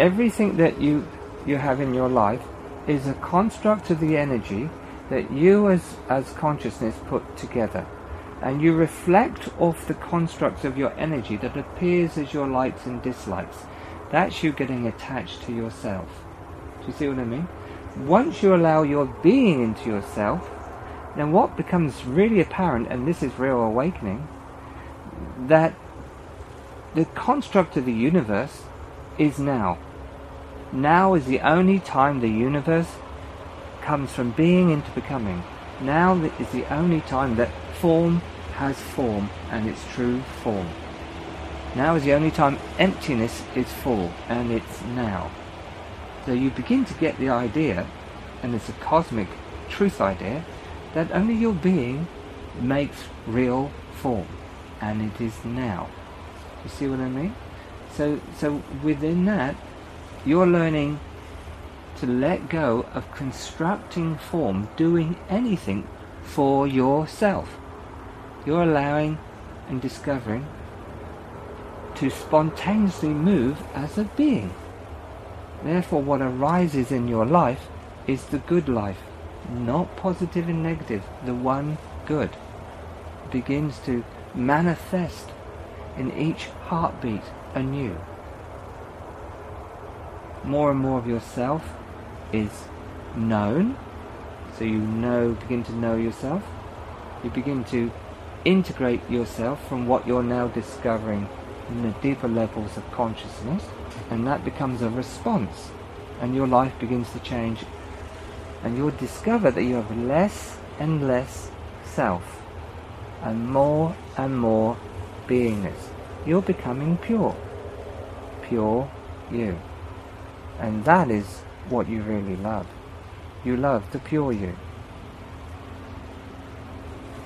everything that you you have in your life is a construct of the energy that you as as consciousness put together. And you reflect off the constructs of your energy that appears as your likes and dislikes. That's you getting attached to yourself. Do you see what i mean? Once you allow your being into yourself then what becomes really apparent and this is real awakening that the construct of the universe is now now is the only time the universe comes from being into becoming. Now is the only time that form has form and its true form. Now is the only time emptiness is full and it's now. So you begin to get the idea, and it's a cosmic truth idea, that only your being makes real form and it is now. You see what I mean? So so within that you're learning to let go of constructing form, doing anything for yourself. You're allowing and discovering to spontaneously move as a being. Therefore, what arises in your life is the good life, not positive and negative, the one good. begins to manifest in each heartbeat anew more and more of yourself is known. So you know, begin to know yourself. You begin to integrate yourself from what you're now discovering in the deeper levels of consciousness, and that becomes a response, and your life begins to change, and you'll discover that you have less and less self, and more and more beingness. You're becoming pure, pure you. And that is what you really love. You love the pure you.